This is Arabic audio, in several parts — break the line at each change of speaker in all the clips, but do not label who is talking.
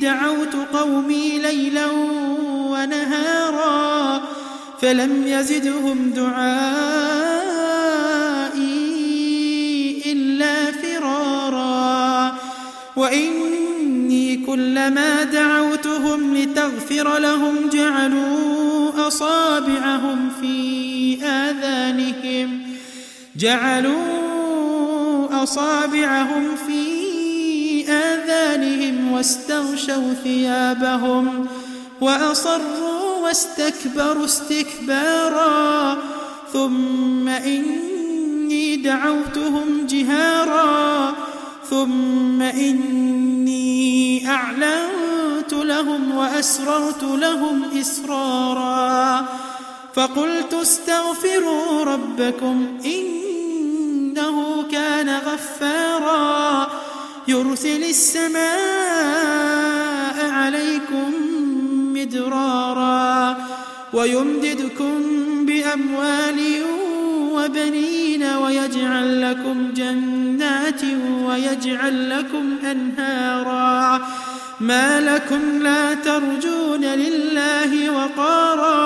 دعوت قومي ليلا ونهارا فلم يزدهم دعائي إلا فرارا وإني كلما دعوتهم لتغفر لهم جعلوا أصابعهم في آذانهم جعلوا أصابعهم واستغشوا ثيابهم وأصروا واستكبروا استكبارا ثم إني دعوتهم جهارا ثم إني أعلنت لهم وأسررت لهم إسرارا فقلت استغفروا ربكم إنه كان غفارا يرسل السماء عليكم مدرارا ويمددكم بأموال وبنين ويجعل لكم جنات ويجعل لكم أنهارا ما لكم لا ترجون لله وقارا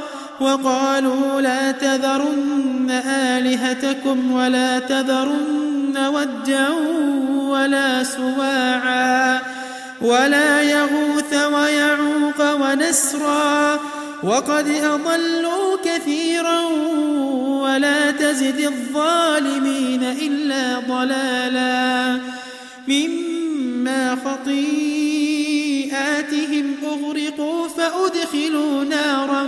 وقالوا لا تذرن آلهتكم ولا تذرن ودا ولا سواعا ولا يغوث ويعوق ونسرا وقد أضلوا كثيرا ولا تزد الظالمين إلا ضلالا مما خطيئاتهم أغرقوا فأدخلوا نارا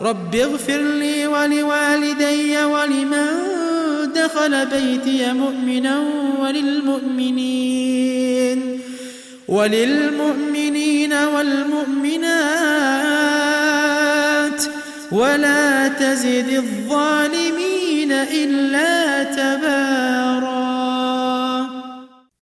رب اغفر لي ولوالدي ولمن دخل بيتي مؤمنا وللمؤمنين وللمؤمنين والمؤمنات. ولا تزد الظالمين إلا تبارا.